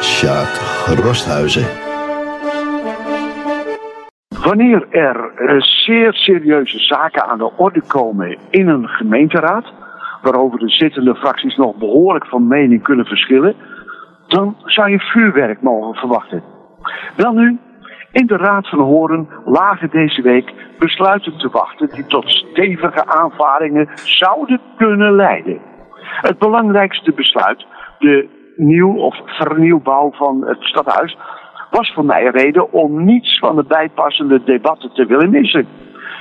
Sjaak Rosthuizen. Wanneer er eh, zeer serieuze zaken aan de orde komen in een gemeenteraad, waarover de zittende fracties nog behoorlijk van mening kunnen verschillen, dan zou je vuurwerk mogen verwachten. Wel nu, in de Raad van Horen lagen deze week besluiten te wachten die tot stevige aanvaringen zouden kunnen leiden. Het belangrijkste besluit, de nieuw- of vernieuwbouw van het stadhuis, was voor mij reden om niets van de bijpassende debatten te willen missen.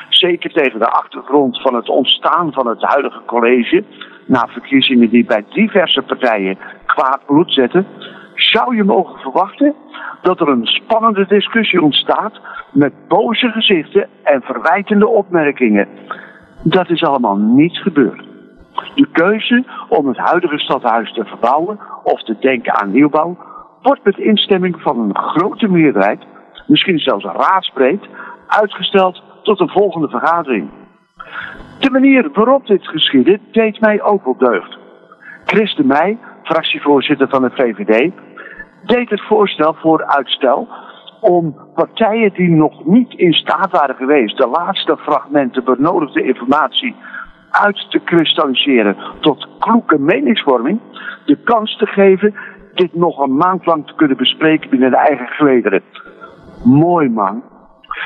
Zeker tegen de achtergrond van het ontstaan van het huidige college, na verkiezingen die bij diverse partijen kwaad bloed zetten, zou je mogen verwachten dat er een spannende discussie ontstaat met boze gezichten en verwijtende opmerkingen. Dat is allemaal niet gebeurd. De keuze om het huidige stadhuis te verbouwen of te denken aan nieuwbouw wordt met instemming van een grote meerderheid, misschien zelfs raadsbreed, uitgesteld tot een volgende vergadering. De manier waarop dit geschiedde deed mij ook wel deugd. Christen Meij, fractievoorzitter van de VVD, deed het voorstel voor uitstel om partijen die nog niet in staat waren geweest de laatste fragmenten benodigde informatie uit te kristalliseren tot kloeke meningsvorming, de kans te geven dit nog een maand lang te kunnen bespreken binnen de eigen gelederen. Mooi man.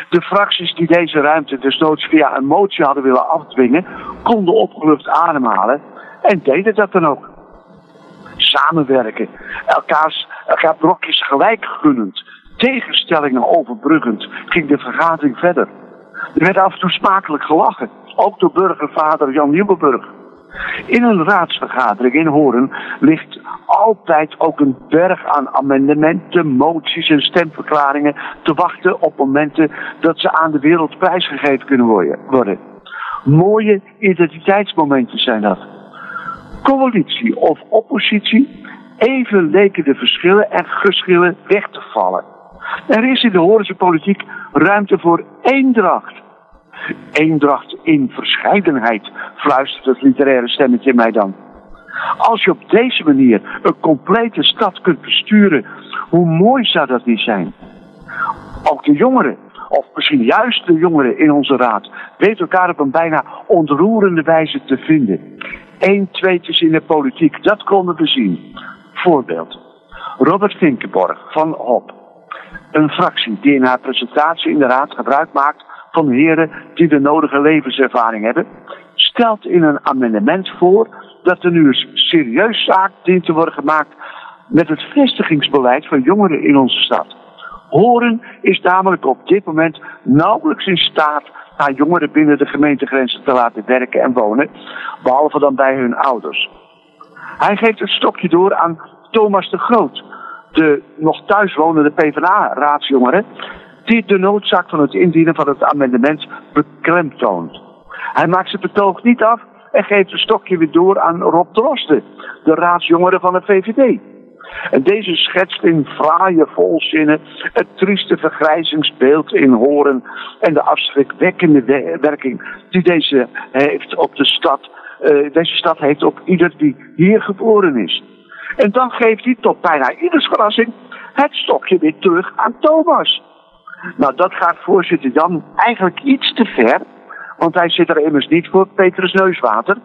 De fracties die deze ruimte desnoods via een motie hadden willen afdwingen, konden opgelucht ademhalen en deden dat dan ook. Samenwerken, elkaars, elkaar brokjes gelijk gunnend, tegenstellingen overbruggend, ging de vergadering verder. Er werd af en toe smakelijk gelachen, ook door burgervader Jan Nieuwenburg. In een raadsvergadering in Horen ligt altijd ook een berg aan amendementen, moties en stemverklaringen te wachten op momenten dat ze aan de wereld prijsgegeven kunnen worden. Mooie identiteitsmomenten zijn dat. Coalitie of oppositie, even leken de verschillen en geschillen weg te vallen. Er is in de Horense politiek ruimte voor eendracht. Eendracht in verscheidenheid, fluistert het literaire stemmetje mij dan. Als je op deze manier een complete stad kunt besturen, hoe mooi zou dat niet zijn? Ook de jongeren, of misschien juist de jongeren in onze raad, weten elkaar op een bijna ontroerende wijze te vinden. Eén tweetjes in de politiek, dat konden we zien. Voorbeeld. Robert Vinkenborg van HOP. Een fractie die in haar presentatie in de raad gebruik maakt van heren die de nodige levenservaring hebben, stelt in een amendement voor dat er nu een serieus zaak dient te worden gemaakt met het vestigingsbeleid van jongeren in onze stad. Horen is namelijk op dit moment nauwelijks in staat haar jongeren binnen de gemeentegrenzen te laten werken en wonen, behalve dan bij hun ouders. Hij geeft het stokje door aan Thomas de Groot, de nog thuiswonende PvdA-raadsjongere, die de noodzaak van het indienen van het amendement beklemtoont. Hij maakt zijn betoog niet af en geeft een stokje weer door aan Rob Drosten, de raadsjongere van de VVD. En deze schetst in fraaie volzinnen het trieste vergrijzingsbeeld in Horen en de afschrikwekkende werking die deze heeft op de stad, uh, deze stad heeft op ieder die hier geboren is. En dan geeft hij tot bijna ieders verrassing het stokje weer terug aan Thomas. Nou, dat gaat voorzitter Jan eigenlijk iets te ver, want hij zit er immers niet voor Petrus Neuswater.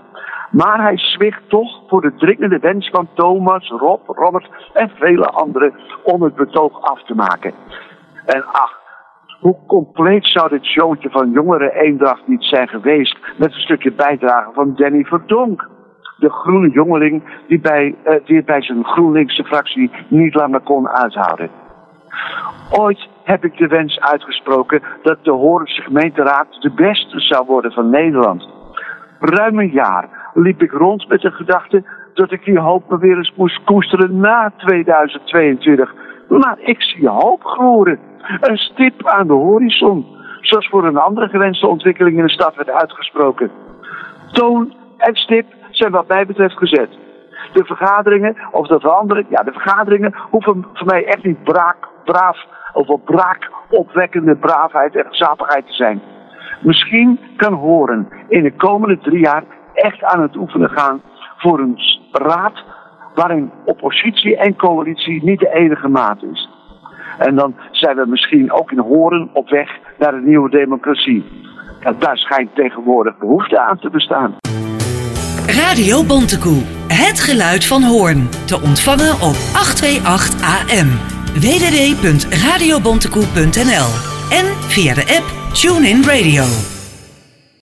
Maar hij zwicht toch voor de dringende wens van Thomas, Rob, Robert en vele anderen om het betoog af te maken. En ach, hoe compleet zou dit showtje van jongeren eendracht niet zijn geweest met een stukje bijdrage van Danny Verdonk. De groene jongeling die, bij, uh, die het bij zijn GroenLinkse fractie niet langer kon uithouden. Ooit heb ik de wens uitgesproken dat de Horense gemeenteraad de beste zou worden van Nederland. Ruim een jaar liep ik rond met de gedachte dat ik die hoop me weer eens moest koesteren na 2022. Maar ik zie hoop gloren. Een stip aan de horizon. Zoals voor een andere gewenste ontwikkeling in de stad werd uitgesproken. Toon en stip zijn wat mij betreft gezet. De vergaderingen, of de verandering, ja, de vergaderingen hoeven voor mij echt niet braak, braaf of op braak opwekkende braafheid en gezapigheid te zijn. Misschien kan Horen in de komende drie jaar echt aan het oefenen gaan voor een raad waarin oppositie en coalitie niet de enige maat is. En dan zijn we misschien ook in Horen op weg naar een nieuwe democratie. Daar schijnt tegenwoordig behoefte aan te bestaan. Radio Bontekoe, het geluid van Hoorn. Te ontvangen op 828 AM. www.radiobontekoe.nl en via de app TuneIn Radio.